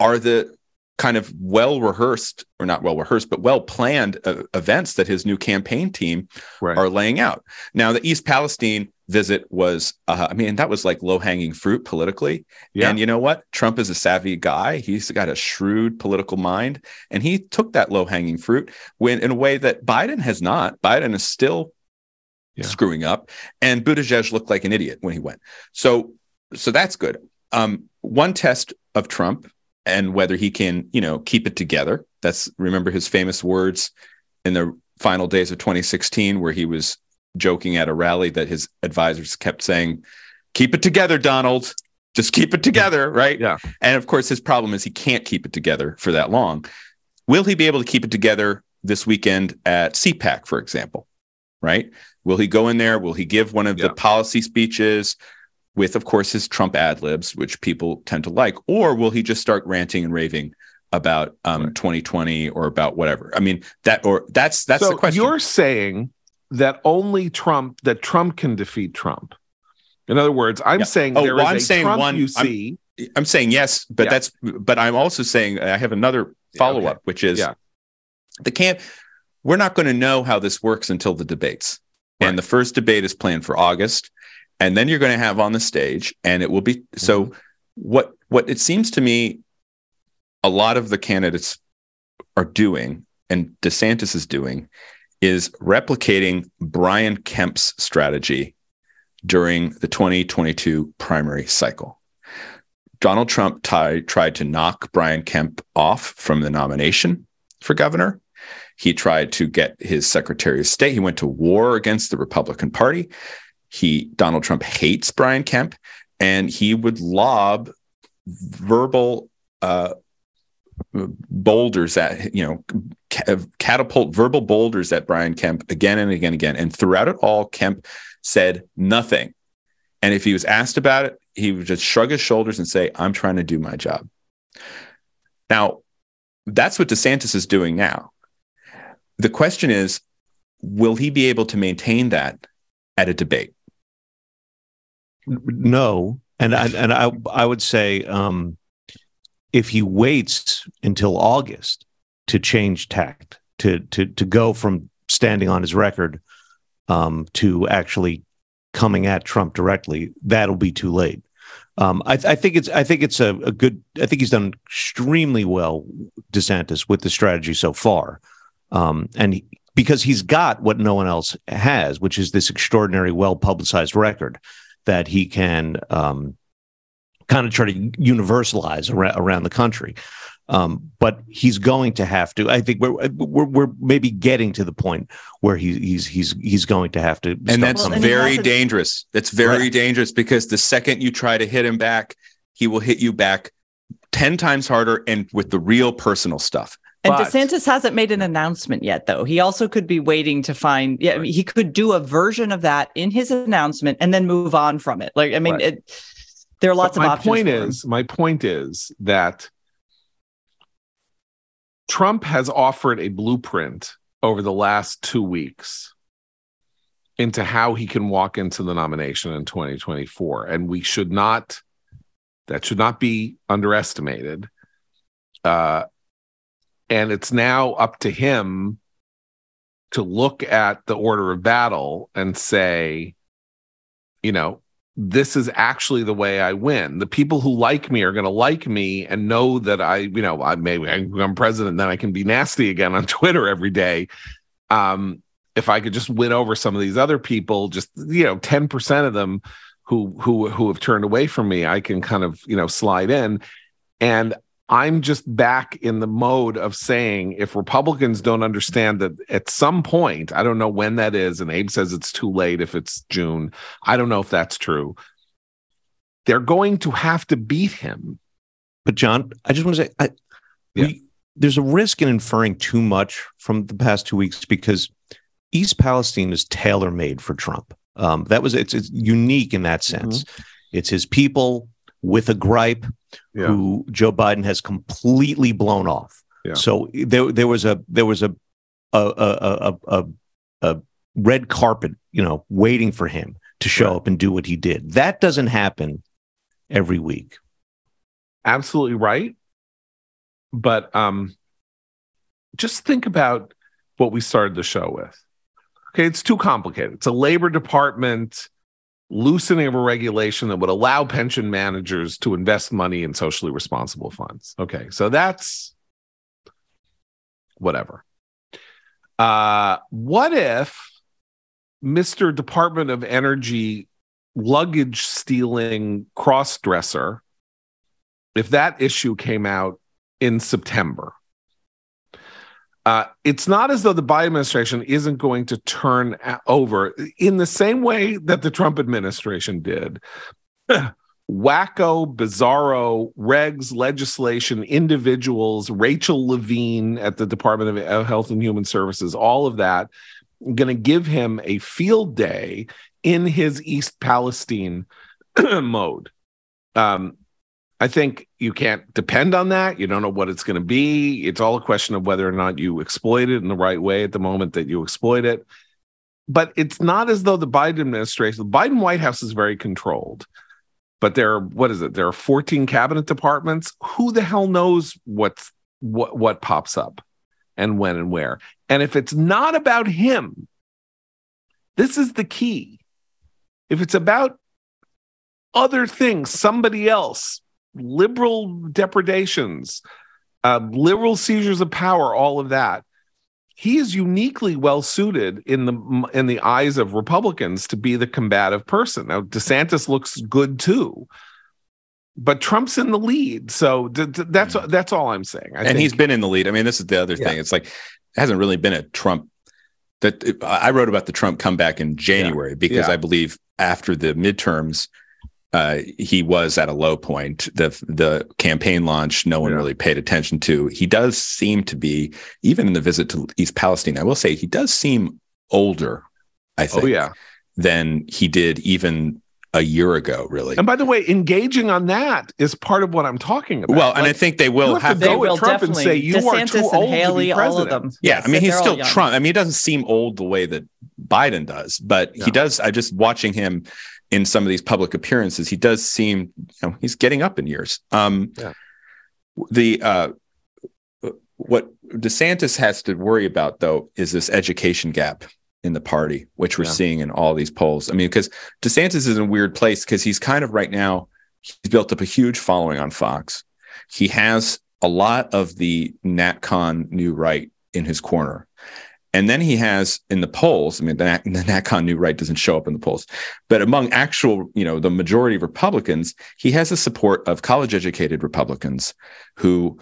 are the kind of well rehearsed or not well rehearsed but well planned uh, events that his new campaign team right. are laying out now the east palestine visit was uh, i mean that was like low hanging fruit politically yeah. and you know what trump is a savvy guy he's got a shrewd political mind and he took that low hanging fruit when in a way that biden has not biden is still yeah. screwing up and buttigieg looked like an idiot when he went so so that's good um, one test of trump and whether he can, you know, keep it together. That's remember his famous words in the final days of 2016, where he was joking at a rally that his advisors kept saying keep it together, Donald. Just keep it together, right? Yeah. And of course, his problem is he can't keep it together for that long. Will he be able to keep it together this weekend at CPAC, for example? Right? Will he go in there? Will he give one of Yeah. the policy speeches with, of course, his Trump ad libs, which people tend to like? Or will he just start ranting and raving about um, Right. 2020 or about whatever? I mean, that or that's that's so the question. you're saying that only Trump that Trump can defeat Trump. In other words, I'm Yeah. saying Oh, there is well, I'm a saying Trump one- you I'm- see. I'm saying yes, but Yeah. that's but I'm also saying I have another Yeah, follow okay. up, which is Yeah. the camp. We're not going to know how this works until the debates, Right. and the first debate is planned for August, and then you're going to have on the stage, and it will be so. Mm-hmm. What what it seems to me, a lot of the candidates are doing, and DeSantis is doing, is replicating Brian Kemp's strategy during the 2022 primary cycle. Donald Trump ti- tried to knock Brian Kemp off from the nomination for governor. He tried to get his Secretary of State. He went to war against the Republican Party. He Donald Trump hates Brian Kemp, and he would lob verbal uh, boulders at you know ca- catapult verbal boulders at Brian Kemp again and again and again. And throughout it all, Kemp said nothing. And if he was asked about it, he would just shrug his shoulders and say, I'm trying to do my job. Now, that's what DeSantis is doing now. The question is, will he be able to maintain that at a debate? No, and I, and I I would say um, if he waits until August to change tact to to to go from standing on his record um, to actually coming at Trump directly, that'll be too late. Um, I, I think it's I think it's a, a good I think he's done extremely well DeSantis with the strategy so far, um, and he, because he's got what no one else has, which is this extraordinary well publicized record that he can um, kind of try to universalize around, around the country. Um, but he's going to have to. I think we're we're, we're maybe getting to the point where he, he's he's he's going to have to. And that's Well, and very hasn't- dangerous. That's very Right. dangerous because the second you try to hit him back, he will hit you back 10 times harder and with the real personal stuff. And But- DeSantis hasn't made an announcement yet, though. He also could be waiting to find. Yeah, I mean, he could do a version of that in his announcement and then move on from it. Like, I mean, Right. it, there are lots But of my options. point is my point is that Trump has offered a blueprint over the last two weeks into how he can walk into the nomination in 2024. And we should not, that should not be underestimated. Uh, and it's now up to him to look at the order of battle and say, you know, this is actually the way I win. The people who like me are going to like me and know that I, you know, I maybe I'm president, then I can be nasty again on Twitter every day. Um, if I could just win over some of these other people, just you know, ten percent of them who who who have turned away from me, I can kind of you know slide in, and I'm just back in the mode of saying if Republicans don't understand that at some point, I don't know when that is, and Abe says it's too late if it's June. I don't know if that's true. They're going to have to beat him. But John, I just want to say, I, Yeah. we, there's a risk in inferring too much from the past two weeks because East Palestine is tailor made for Trump. Um, that was it's, it's unique in that sense. It's his people with a gripe Yeah. who Joe Biden has completely blown off. Yeah. So there there was a there was a a a a, a, a red carpet, you know, waiting for him to show Right. up and do what he did. That doesn't happen every week. absolutely right but um just think about what we started the show with okay it's too complicated it's a labor department loosening of a regulation that would allow pension managers to invest money in socially responsible funds okay so that's whatever uh what if mr department of energy luggage stealing cross dresser if that issue came out in September. Uh, it's not as though the Biden administration isn't going to turn over in the same way that the Trump administration did. wacko, bizarro regs, legislation, individuals, Rachel Levine at the Department of Health and Human Services, all of that, going to give him a field day in his East Palestine mode. Um, I think you can't depend on that. You don't know what it's going to be. It's all a question of whether or not you exploit it in the right way at the moment that you exploit it. But it's not as though the Biden administration, the Biden White House is very controlled but there are what is it there are 14 cabinet departments who the hell knows what's what what pops up and when and where and if it's not about him this is the key if it's about other things somebody else liberal depredations uh, liberal seizures of power all of that he is uniquely well suited in the in the eyes of Republicans to be the combative person. Now DeSantis looks good too, but Trump's in the lead, so d- d- that's mm-hmm. that's all I'm saying. I and think. he's been in the lead. I mean, this is the other yeah. thing. It's like it hasn't really been a Trump. That I wrote about the Trump comeback in January yeah. because yeah. I believe after the midterms, uh, he was at a low point. The the campaign launch, no one yeah. really paid attention to. He does seem to be, even in the visit to East Palestine, I will say he does seem older. I oh, think. Oh yeah. Than he did even a year ago, really. And by the way, engaging on that is part of what I'm talking about. Well, like, and I think they will have, have to go with Trump and say you DeSantis are too old Haley, to be president. All of them. Yeah, yes, I mean he's still Trump. I mean he doesn't seem old the way that Biden does, but no. he does. I just watching him in some of these public appearances, he does seem, you know, he's getting up in years. Um, yeah. The uh, what DeSantis has to worry about though is this education gap in the party, which we're yeah. seeing in all these polls. I mean, because DeSantis is in a weird place because he's kind of right now he's built up a huge following on Fox. He has a lot of the NatCon new right in his corner. And then he has in the polls, I mean, the, the NatCon new right doesn't show up in the polls, but among actual, you know, the majority of Republicans, he has the support of college educated Republicans who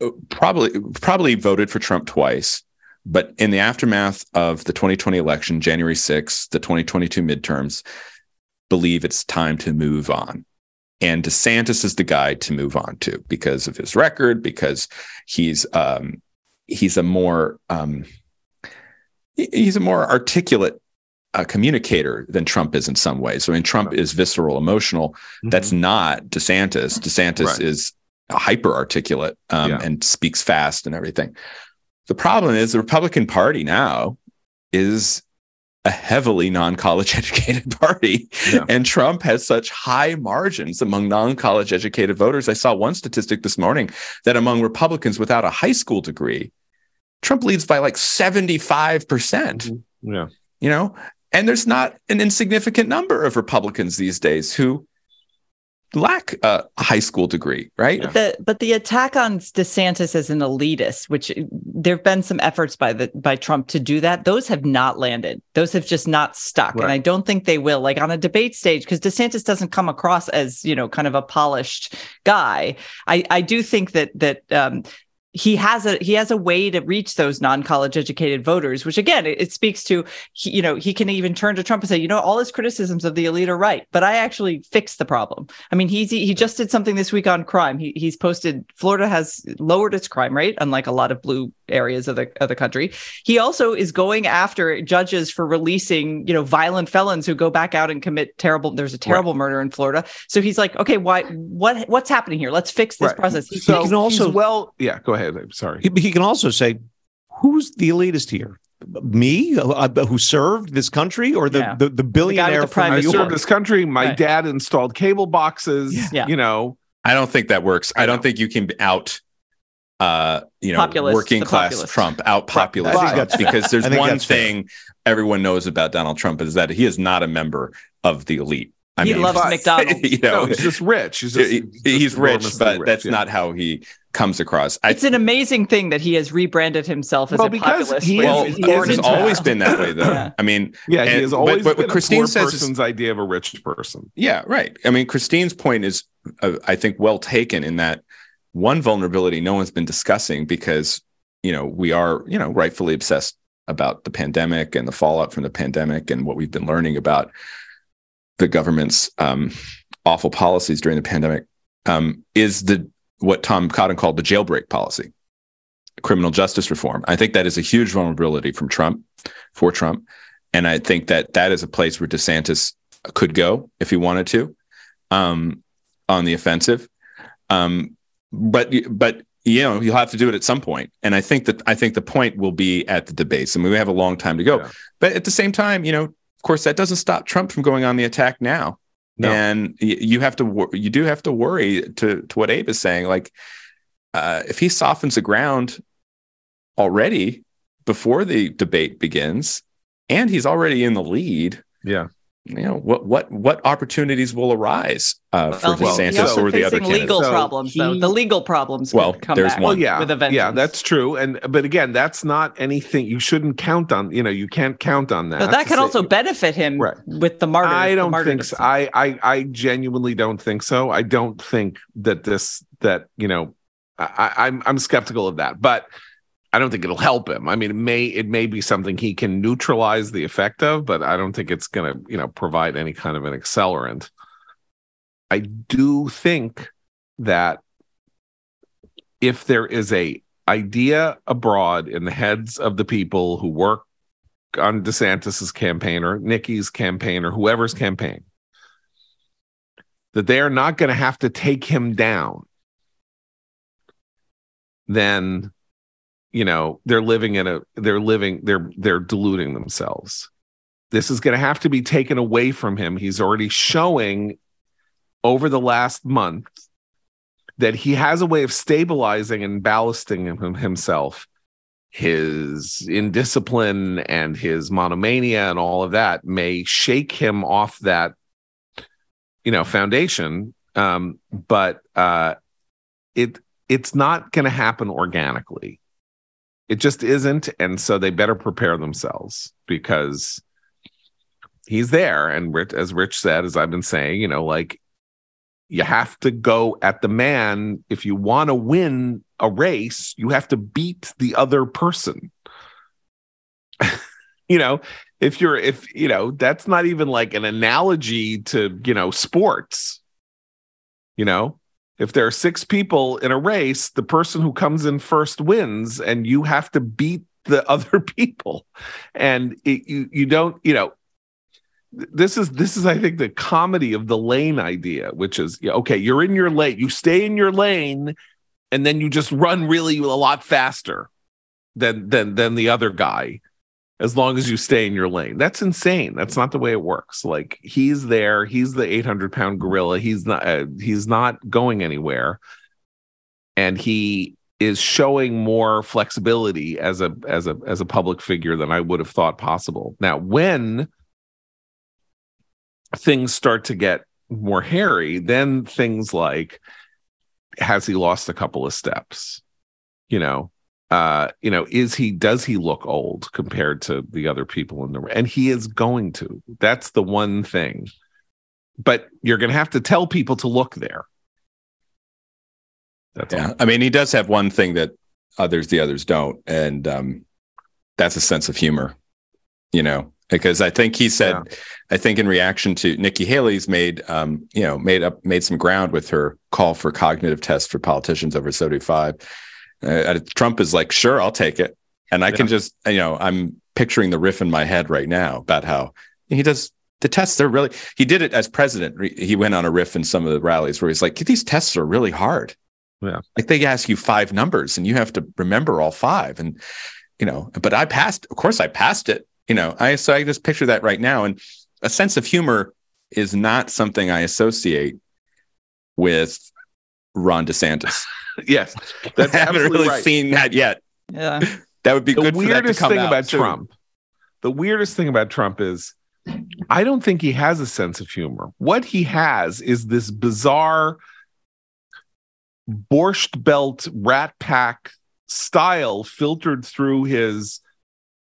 uh, probably probably voted for Trump twice. But in the aftermath of the 2020 election, January 6th, the 2022 midterms, believe it's time to move on. And DeSantis is the guy to move on to because of his record, because he's um, he's a more um, he's a more articulate uh, communicator than Trump is in some ways. I mean, Trump is visceral, emotional. Mm-hmm. That's not DeSantis. DeSantis right. is hyper articulate um, yeah. and speaks fast and everything. The problem is the Republican Party now is a heavily non-college educated party yeah. and Trump has such high margins among non-college educated voters. I saw one statistic this morning that among Republicans without a high school degree, Trump leads by like 75%. percent mm hmm Yeah. You know, and there's not an insignificant number of Republicans these days who lack a high school degree, right? But the but the attack on DeSantis as an elitist, which there've been some efforts by the by Trump to do that, those have not landed. Those have just not stuck, right. and I don't think they will. Like on a debate stage, because DeSantis doesn't come across as you know kind of a polished guy. I I do think that that um, he has a he has a way to reach those non-college educated voters which again it, it speaks to he, you know he can even turn to trump and say you know all his criticisms of the elite are right but i actually fixed the problem. I mean he's he just did something this week on crime. He, he's posted florida has lowered its crime rate unlike a lot of blue areas of the of the country he also is going after judges for releasing you know violent felons who go back out and commit terrible there's a terrible right. murder in florida so he's like okay why what what's happening here let's fix this right. process he, so he can also well yeah go ahead ahead. I'm sorry. He, he can also say, who's the elitist here? me uh, who served this country or the yeah. the, the, billionaire the from New York? I served this country. My right. dad installed cable boxes. Yeah. You know, I don't think that works. I, I don't think you can out uh you know populist, working class populist. Trump out populist because there's one thing fair. everyone knows about Donald Trump is that he is not a member of the elite. I he mean, loves but, McDonald's. You know, no, he's just rich. He's, just, he, he's rich, but rich, that's yeah. not how he comes across. It's an amazing thing that he has rebranded himself as well, a populist. He well, is, he has always been that way, though. yeah. I mean, yeah, he has always but, but been Christine a poor says person's is, idea of a rich person. Yeah, right. I mean, Christine's point is, uh, I think, well taken in that one vulnerability no one's been discussing because you know we are you know rightfully obsessed about the pandemic and the fallout from the pandemic and what we've been learning about the government's um, awful policies during the pandemic um, is the what Tom Cotton called the jailbreak policy, criminal justice reform. I think that is a huge vulnerability from Trump for Trump, and I think that that is a place where DeSantis could go if he wanted to um, on the offensive. Um, but but you know you'll have to do it at some point. And i think that i think the point will be at the debates. I mean we have a long time to go. Yeah. but at the same time you know of course that doesn't stop trump from going on the attack now. No. and you have to you do have to worry to to what abe is saying. Like uh, if he softens the ground already before the debate begins and he's already in the lead yeah you know what what what opportunities will arise uh, for well, DeSantis or the other candidates. legal so problems he, though the legal problems well there's back one. well, yeah with a yeah that's true. And but again that's not anything you shouldn't count on you know you can't count on that. But that could say, also benefit him right. with the martyr I don't the think so. I, I I genuinely don't think so. I don't think that this that you know I, I'm I'm skeptical of that. But I don't think it'll help him. I mean, it may it may be something he can neutralize the effect of, but I don't think it's going to, you know, provide any kind of an accelerant. I do think that if there is a idea abroad in the heads of the people who work on DeSantis's campaign or Nikki's campaign or whoever's campaign, that they are not going to have to take him down, then you know they're living in a they're living they're they're deluding themselves. This is going to have to be taken away from him. He's already showing over the last month that he has a way of stabilizing and ballasting him, himself his indiscipline and his monomania and all of that may shake him off that you know foundation. Um but uh it it's not going to happen organically it just isn't and so they better prepare themselves because he's there. And rich, as rich said as i've been saying you know like you have to go at the man. If you want to win a race you have to beat the other person. You know if you're if you know that's not even like an analogy to you know sports. You know if there are six people in a race, the person who comes in first wins, and you have to beat the other people. And it, you you don't you know this is this is I think the comedy of the lane idea, which is okay, you're in your lane, you stay in your lane, and then you just run really a lot faster than than than the other guy as long as you stay in your lane. That's insane. That's not the way it works. Like he's there. He's the 800 pound gorilla. He's not. Uh, he's not going anywhere, and he is showing more flexibility as a as a as a public figure than I would have thought possible. Now, when things start to get more hairy, then things like has he lost a couple of steps? You know, uh you know is he does he look old compared to the other people in the room? and he is going to that's the one thing but you're going to have to tell people to look there that's yeah all. i mean he does have one thing that others the others don't and um that's a sense of humor you know because i think he said yeah. i think in reaction to nikki haley's made um you know made up made some ground with her call for cognitive tests for politicians over 75 uh, Trump is like, sure, I'll take it. And I yeah. can just, you know, I'm picturing the riff in my head right now about how he does the tests. They're really, he did it as president. He went on a riff in some of the rallies where he's like, these tests are really hard. Yeah. Like they ask you five numbers and you have to remember all five. And, you know, but I passed, of course I passed it, you know, I, so I just picture that right now. And a sense of humor is not something I associate with Ron DeSantis. yes, that's I haven't really right. seen that yet. Yeah, that would be the good. weirdest thing about soon. Trump. The weirdest thing about Trump is, I don't think he has a sense of humor. What he has is this bizarre borscht belt rat pack style filtered through his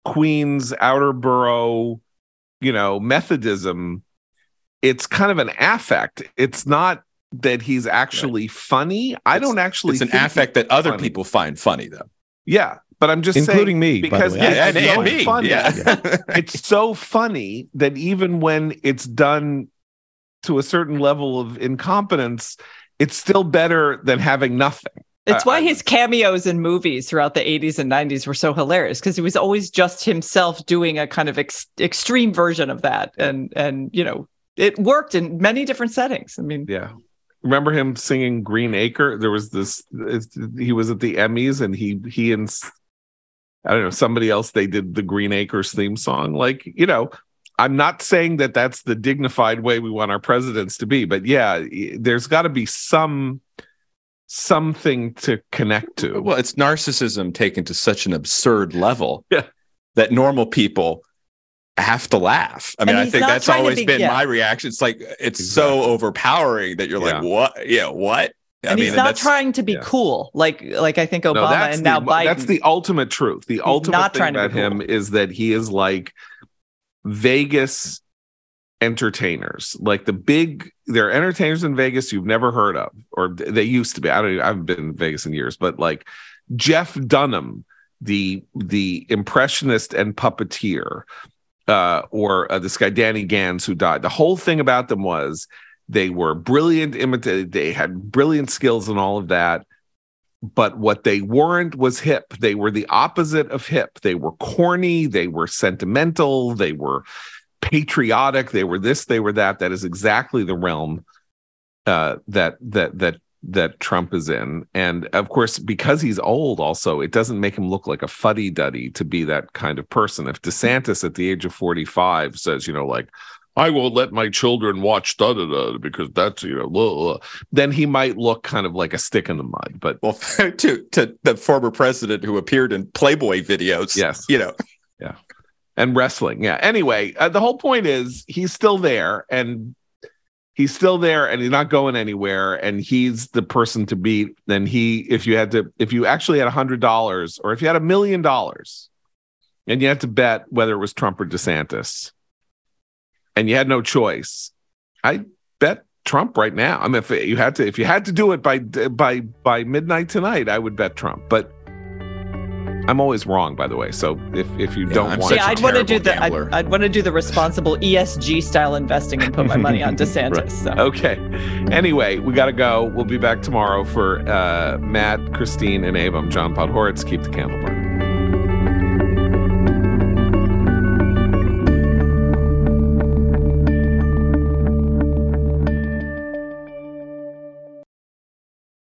Queens outer borough, you know, Methodism. It's kind of an affect. It's not that he's actually right. funny. I don't actually. It's an affect that other funny. people find funny, though. Yeah, but I'm just including saying, me because it's yeah, so and me. Funny. Yeah. it's so funny that even when it's done to a certain level of incompetence, it's still better than having nothing. It's uh, why his cameos in movies throughout the 80s and 90s were so hilarious because he was always just himself doing a kind of ex- extreme version of that. And, and, you know, it worked in many different settings. I mean, Yeah. Remember him singing Green Acre? There was this. He was at the Emmys and he he and I don't know, somebody else they did the Green Acres theme song. Like, you know, I'm not saying that that's the dignified way we want our presidents to be, but yeah, there's got to be some something to connect to. Well, it's narcissism taken to such an absurd level Yeah. that normal people have to laugh. I mean, I think that's always be- been yeah. my reaction. It's like it's so overpowering that you're like, what? Yeah, what? I and mean, he's not that's- trying to be yeah. cool like like I think Obama that's and the, now Biden. That's the ultimate truth. The ultimate not thing trying to be about him cool. is that he is like Vegas entertainers, like the big. There are entertainers in Vegas you've never heard of, or they used to be. I don't. I haven't been in Vegas in years, but like Jeff Dunham, the the impressionist and puppeteer, uh, or uh, this guy Danny Gans who died. The whole thing about them was they were brilliant imitated. They had brilliant skills and all of that. But what they weren't was hip. They were the opposite of hip. They were corny. They were sentimental. They were patriotic. They were this. They were that. That is exactly the realm uh, that that that that Trump is in. And of course, because he's old, also it doesn't make him look like a fuddy duddy to be that kind of person. If DeSantis at the age of forty five says, you know, like I won't let my children watch da da da because that's you know, blah, blah," then he might look kind of like a stick in the mud. But well, to to the former president who appeared in Playboy videos. yes, You know, yeah, and wrestling. Yeah. Anyway, uh, the whole point is he's still there and he's still there and he's not going anywhere and he's the person to beat. Then he, if you had to, if you actually had a hundred dollars or if you had a million dollars and you had to bet whether it was Trump or DeSantis and you had no choice, I bet Trump right now. I mean, if you had to, if you had to do it by by by midnight tonight, I would bet Trump. But I'm always wrong, by the way. So if if you Yeah, don't I'm want, such See, a I'd want to do terrible the I'd. I'd want to do the responsible ESG style investing and put my money on DeSantis. Right. So. Okay. Anyway, we got to go. We'll be back tomorrow for uh, Matt, Christine, and Abe. I'm John Podhoretz. Keep the candle burning.